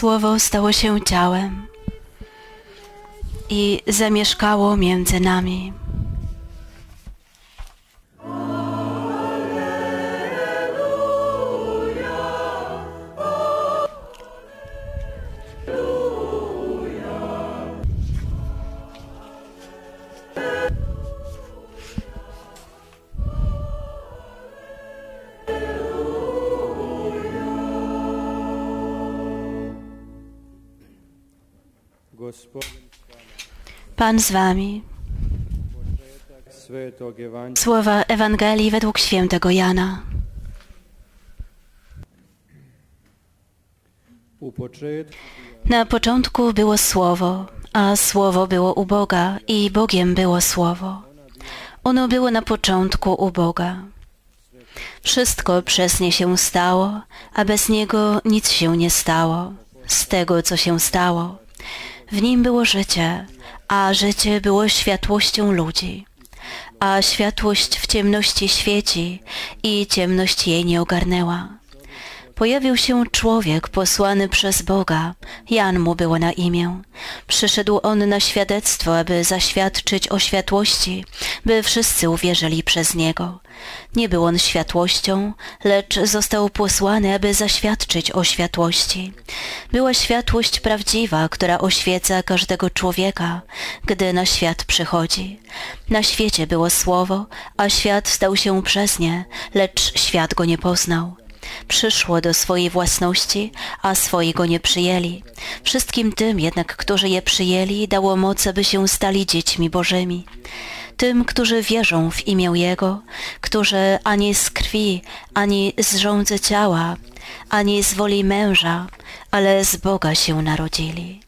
Słowo stało się ciałem i zamieszkało między nami. Pan z wami. Słowa Ewangelii według świętego Jana. Na początku było Słowo, a Słowo było u Boga i Bogiem było Słowo. Ono było na początku u Boga. Wszystko przez nie się stało, a bez Niego nic się nie stało. Z tego, co się stało. W Nim było życie, a życie było światłością ludzi. A światłość w ciemności świeci i ciemność jej nie ogarnęła. Pojawił się człowiek posłany przez Boga. Jan mu było na imię. Przyszedł on na świadectwo, aby zaświadczyć o światłości, by wszyscy uwierzyli przez niego. Nie był on światłością, lecz został posłany, aby zaświadczyć o światłości. Była światłość prawdziwa, która oświeca każdego człowieka, gdy na świat przychodzi. Na świecie było słowo, a świat stał się przez nie, lecz świat go nie poznał. Przyszło do swojej własności, a swoi go nie przyjęli. Wszystkim tym jednak, którzy je przyjęli, dało moc, aby się stali dziećmi Bożymi. Tym, którzy wierzą w imię Jego, którzy ani z krwi, ani z żądzy ciała, ani z woli męża, ale z Boga się narodzili.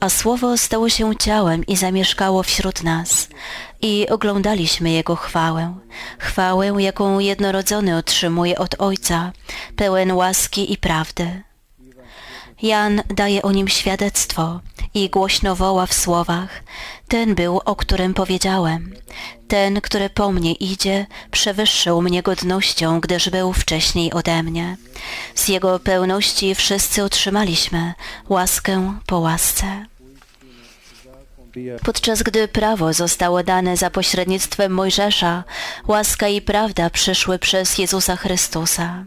A Słowo stało się ciałem i zamieszkało wśród nas. I oglądaliśmy Jego chwałę. Chwałę, jaką jednorodzony otrzymuje od Ojca, pełen łaski i prawdy. Jan daje o nim świadectwo i głośno woła w słowach, ten był, o którym powiedziałem. Ten, który po mnie idzie, przewyższył mnie godnością, gdyż był wcześniej ode mnie. Z jego pełności wszyscy otrzymaliśmy łaskę po łasce. Podczas gdy prawo zostało dane za pośrednictwem Mojżesza, łaska i prawda przyszły przez Jezusa Chrystusa.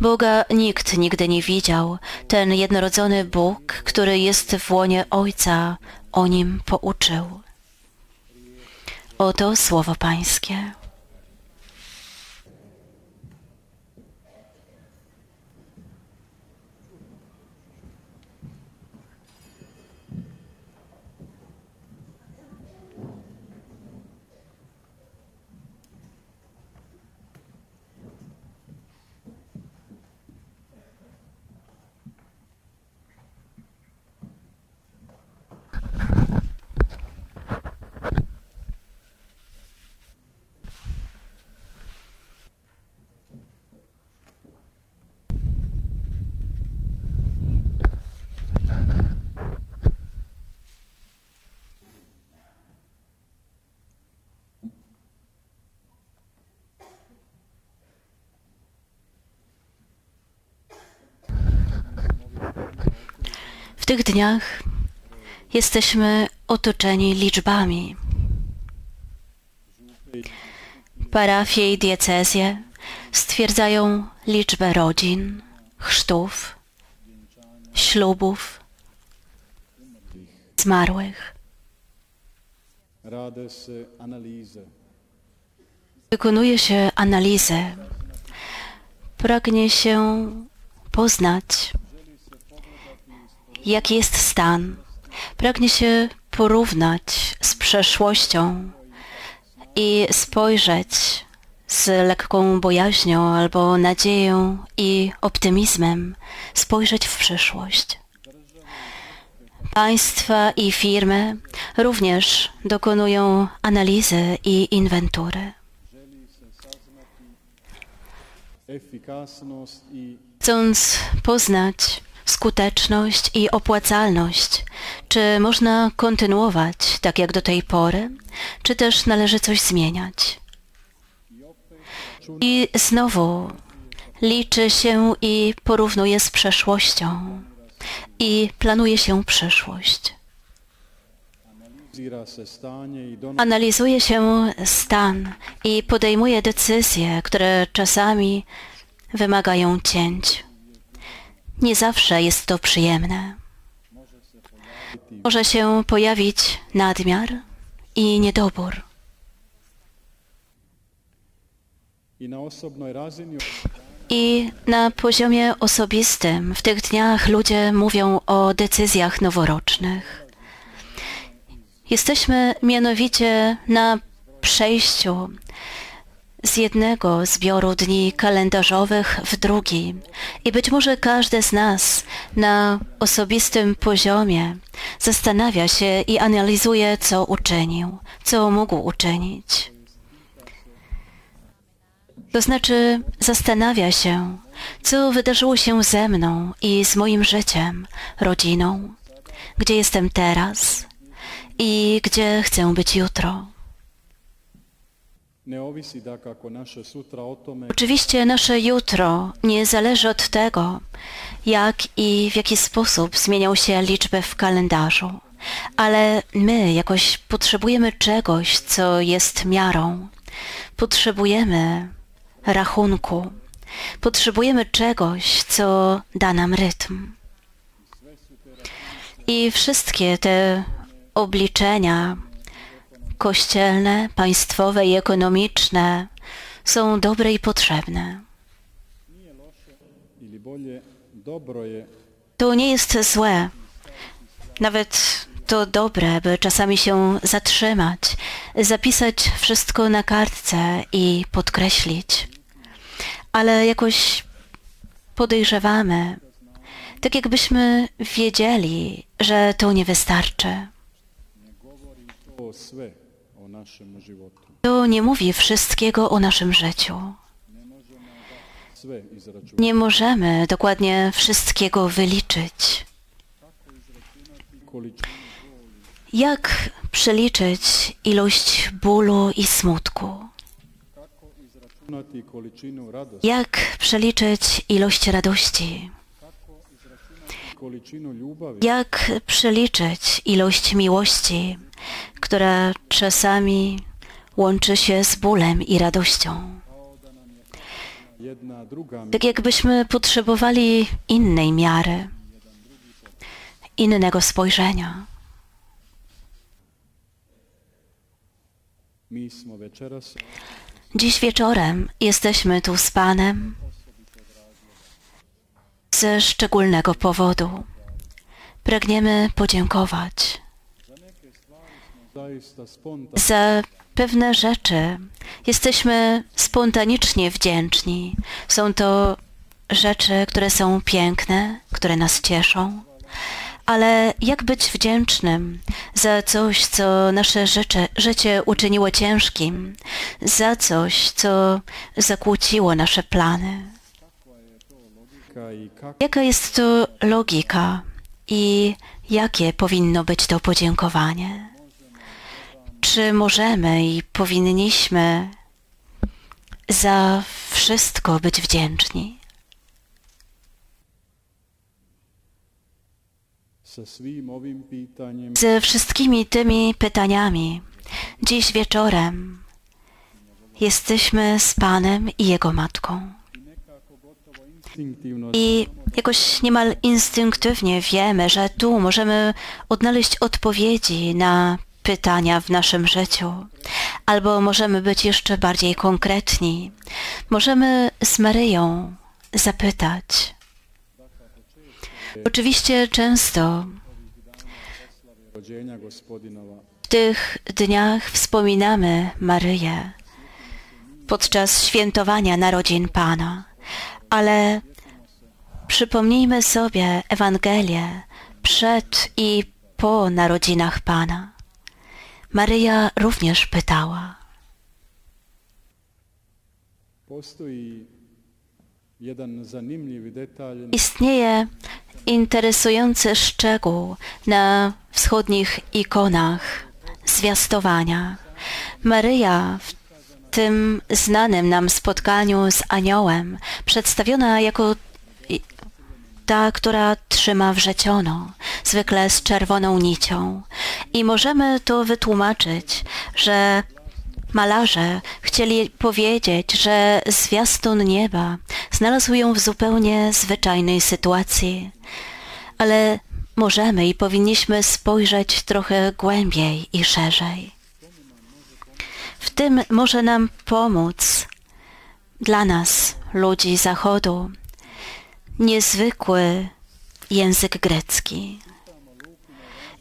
Boga nikt nigdy nie widział, ten jednorodzony Bóg, który jest w łonie Ojca, o nim pouczył. Oto słowo Pańskie. W tych dniach jesteśmy otoczeni liczbami. Parafie i diecezje stwierdzają liczbę rodzin, chrztów, ślubów, zmarłych. Wykonuje się analizę. Pragnie się poznać, jaki jest stan. Pragnie się porównać z przeszłością i spojrzeć z lekką bojaźnią albo nadzieją i optymizmem, spojrzeć w przyszłość. Państwa i firmy również dokonują analizy i inwentury. Chcąc poznać skuteczność i opłacalność, czy można kontynuować tak jak do tej pory, czy też należy coś zmieniać. I znowu liczy się i porównuje z przeszłością. i planuje się przyszłość. Analizuje się stan i podejmuje decyzje, które czasami wymagają cięć. Nie zawsze jest to przyjemne. Może się pojawić nadmiar i niedobór. i na poziomie osobistym w tych dniach ludzie mówią o decyzjach noworocznych. Jesteśmy mianowicie na przejściu z jednego zbioru dni kalendarzowych w drugi. I być może każdy z nas na osobistym poziomie zastanawia się i analizuje, co uczynił, co mógł uczynić. To znaczy zastanawia się, co wydarzyło się ze mną i z moim życiem, rodziną, gdzie jestem teraz i gdzie chcę być jutro. Oczywiście nasze jutro nie zależy od tego, jak i w jaki sposób zmienią się liczby w kalendarzu, ale my jakoś potrzebujemy czegoś, co jest miarą. Potrzebujemy rachunku. Potrzebujemy czegoś, co da nam rytm. I wszystkie te obliczenia kościelne, państwowe i ekonomiczne są dobre i potrzebne. To nie jest złe. Nawet to dobre, by czasami się zatrzymać, zapisać wszystko na kartce i podkreślić. Ale jakoś podejrzewamy, tak jakbyśmy wiedzieli, że to nie wystarczy. To nie mówi wszystkiego o naszym życiu. Nie możemy dokładnie wszystkiego wyliczyć. Jak przeliczyć ilość bólu i smutku? Jak przeliczyć ilość radości? Jak przeliczyć ilość miłości, która czasami łączy się z bólem i radością? Tak jakbyśmy potrzebowali innej miary, innego spojrzenia. Dziś wieczorem jesteśmy tu z Panem ze szczególnego powodu. Pragniemy podziękować za pewne rzeczy. Jesteśmy spontanicznie wdzięczni. Są to rzeczy, które są piękne, które nas cieszą. Ale jak być wdzięcznym za coś, co nasze życie, życie uczyniło ciężkim, za coś, co zakłóciło nasze plany? Jaka jest to logika i jakie powinno być to podziękowanie? Czy możemy i powinniśmy za wszystko być wdzięczni? Ze wszystkimi tymi pytaniami dziś wieczorem jesteśmy z Panem i Jego Matką. I jakoś niemal instynktywnie wiemy, że tu możemy odnaleźć odpowiedzi na pytania w naszym życiu. Albo możemy być jeszcze bardziej konkretni. Możemy z Maryją zapytać. Oczywiście często w tych dniach wspominamy Maryję podczas świętowania narodzin Pana, ale przypomnijmy sobie Ewangelię przed i po narodzinach Pana. Maryja również pytała. Istnieje interesujący szczegół na wschodnich ikonach zwiastowania. Maryja w tym znanym nam spotkaniu z aniołem przedstawiona jako ta, która trzyma wrzeciono, zwykle z czerwoną nicią. I możemy to wytłumaczyć, że malarze chcieli powiedzieć, że zwiastun nieba znalazł ją w zupełnie zwyczajnej sytuacji. Ale możemy i powinniśmy spojrzeć trochę głębiej i szerzej. W tym może nam pomóc dla nas, ludzi Zachodu, niezwykły język grecki.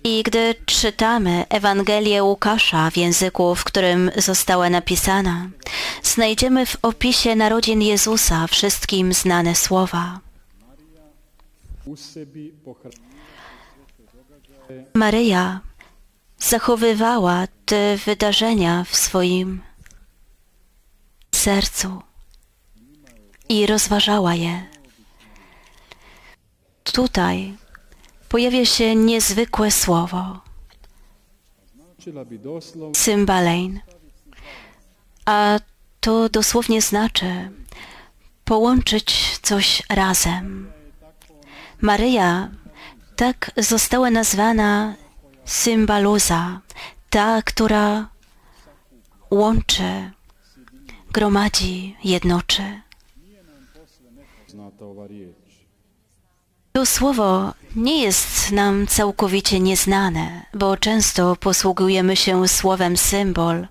I gdy czytamy Ewangelię Łukasza w języku, w którym została napisana, znajdziemy w opisie narodzin Jezusa wszystkim znane słowa. Maryja zachowywała te wydarzenia w swoim sercu i rozważała je. Tutaj pojawia się niezwykłe słowo, symbalein, a to dosłownie znaczy połączyć coś razem. Maryja tak została nazwana symbaluza, ta, która łączy, gromadzi, jednoczy. To słowo nie jest nam całkowicie nieznane, bo często posługujemy się słowem symbol.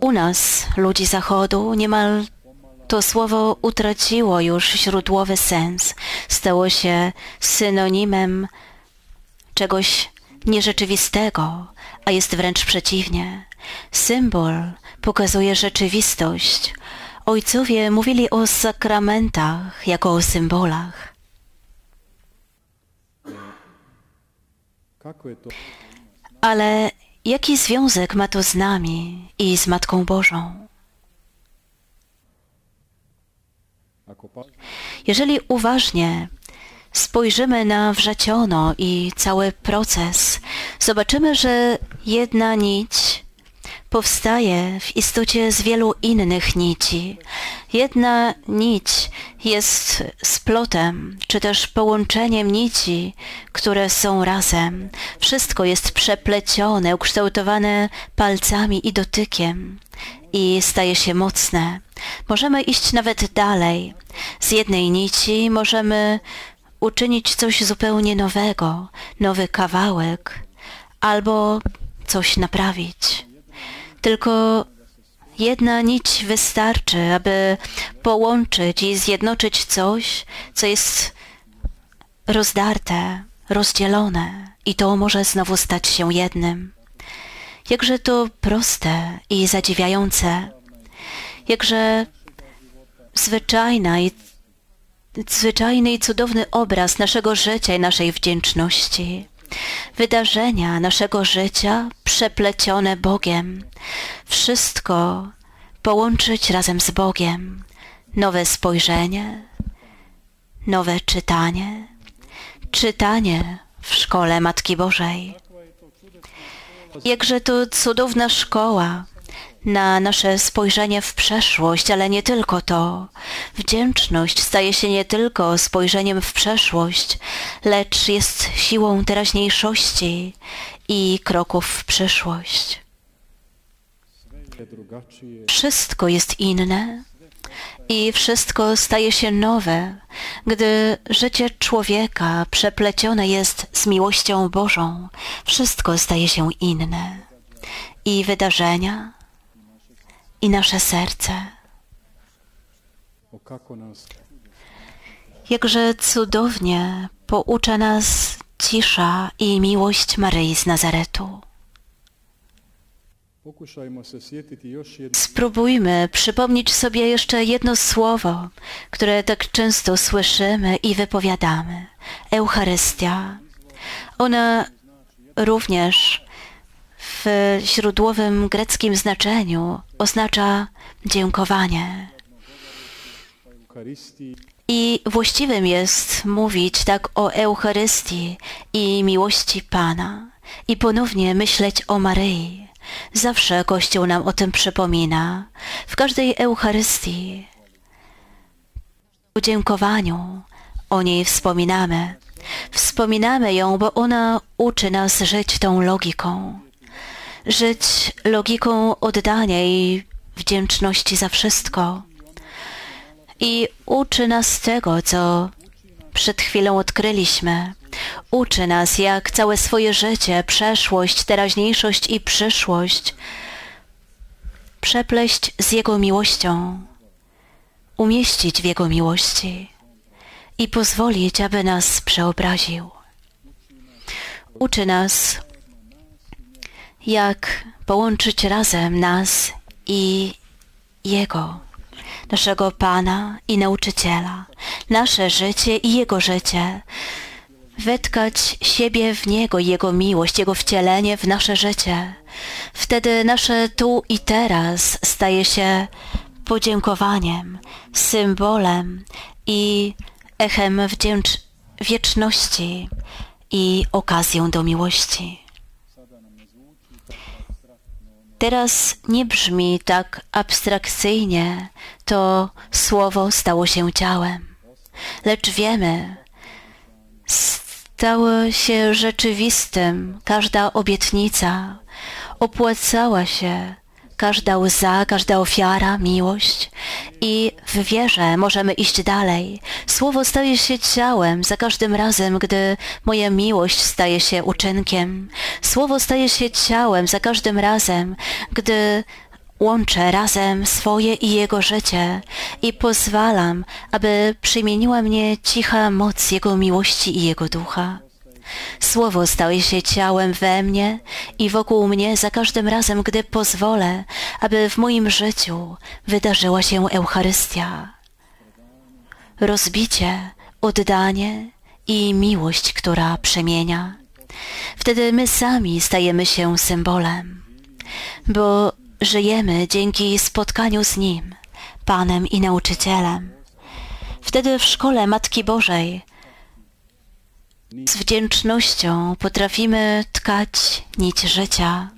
U nas, ludzi Zachodu, niemal to słowo utraciło już źródłowy sens. Stało się synonimem czegoś nierzeczywistego, a jest wręcz przeciwnie. Symbol pokazuje rzeczywistość. Ojcowie mówili o sakramentach jako o symbolach. Ale jaki związek ma to z nami i z Matką Bożą? Jeżeli uważnie spojrzymy na wrzeciono i cały proces, zobaczymy, że jedna nić powstaje w istocie z wielu innych nici. Jedna nić jest splotem, czy też połączeniem nici, które są razem. Wszystko jest przeplecione, ukształtowane palcami i dotykiem i staje się mocne. Możemy iść nawet dalej. Z jednej nici możemy uczynić coś zupełnie nowego, nowy kawałek, albo coś naprawić. Tylko jedna nić wystarczy, aby połączyć i zjednoczyć coś, co jest rozdarte, rozdzielone, i to może znowu stać się jednym. Jakże to proste i zadziwiające, jakże zwyczajna i zwyczajny i cudowny obraz naszego życia i naszej wdzięczności. Wydarzenia naszego życia przeplecione Bogiem. Wszystko połączyć razem z Bogiem. Nowe spojrzenie, nowe czytanie, czytanie w szkole Matki Bożej. Jakże to cudowna szkoła na nasze spojrzenie w przeszłość, ale nie tylko to. Wdzięczność staje się nie tylko spojrzeniem w przeszłość, lecz jest siłą teraźniejszości i kroków w przyszłość. Wszystko jest inne i wszystko staje się nowe, gdy życie człowieka przeplecione jest z miłością Bożą. Wszystko staje się inne. I wydarzenia, i nasze serce. Jakże cudownie poucza nas cisza i miłość Maryi z Nazaretu. Spróbujmy przypomnieć sobie jeszcze jedno słowo, które tak często słyszymy i wypowiadamy. Eucharystia. Ona również w źródłowym greckim znaczeniu oznacza dziękowanie. I właściwym jest mówić tak o Eucharystii i miłości Pana i ponownie myśleć o Maryi. Zawsze Kościół nam o tym przypomina. W każdej Eucharystii, w dziękowaniu o niej wspominamy. Wspominamy ją, bo ona uczy nas żyć tą logiką. Żyć logiką oddania i wdzięczności za wszystko. I uczy nas tego, co przed chwilą odkryliśmy. Uczy nas, jak całe swoje życie, przeszłość, teraźniejszość i przyszłość przepleść z Jego miłością, umieścić w Jego miłości i pozwolić, aby nas przeobraził. Uczy nas, jak połączyć razem nas i Jego, naszego Pana i Nauczyciela, nasze życie i Jego życie, wetkać siebie w Niego, Jego miłość, Jego wcielenie w nasze życie. Wtedy nasze tu i teraz staje się podziękowaniem, symbolem i echem wdzięcz wieczności i okazją do miłości. Teraz nie brzmi tak abstrakcyjnie, to słowo stało się ciałem, lecz wiemy, stało się rzeczywistym. Każda obietnica, opłacała się każda łza, każda ofiara, miłość i w wierze możemy iść dalej. Słowo staje się ciałem za każdym razem, gdy moja miłość staje się uczynkiem. Słowo staje się ciałem za każdym razem, gdy łączę razem swoje i Jego życie i pozwalam, aby przemieniła mnie cicha moc Jego miłości i Jego ducha. Słowo staje się ciałem we mnie i wokół mnie za każdym razem, gdy pozwolę, aby w moim życiu wydarzyła się Eucharystia. Rozbicie, oddanie i miłość, która przemienia. Wtedy my sami stajemy się symbolem, bo żyjemy dzięki spotkaniu z Nim, Panem i Nauczycielem. Wtedy w szkole Matki Bożej z wdzięcznością potrafimy tkać nić życia.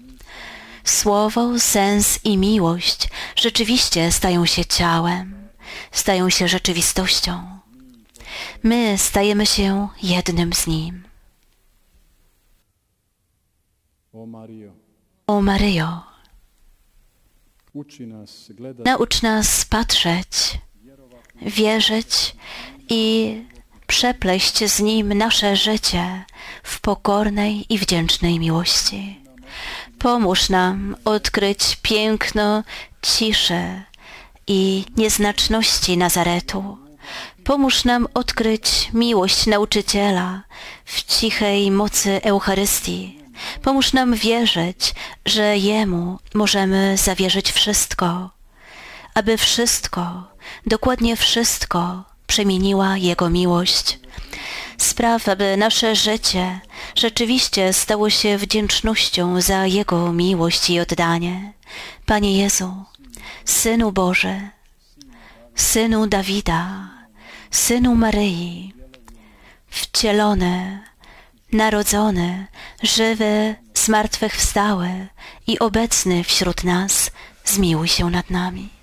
Słowo, sens i miłość rzeczywiście stają się ciałem, stają się rzeczywistością. My stajemy się jednym z Nim. O Maryjo, naucz nas patrzeć, wierzyć i przepleść z Nim nasze życie w pokornej i wdzięcznej miłości. Pomóż nam odkryć piękno ciszy i nieznaczności Nazaretu. Pomóż nam odkryć miłość nauczyciela w cichej mocy Eucharystii. Pomóż nam wierzyć, że Jemu możemy zawierzyć wszystko, aby wszystko, dokładnie wszystko przemieniła Jego miłość. Spraw, aby nasze życie rzeczywiście stało się wdzięcznością za Jego miłość i oddanie. Panie Jezu, Synu Boży, Synu Dawida, Synu Maryi, wcielony, narodzony, żywy, zmartwychwstały i obecny wśród nas, zmiłuj się nad nami.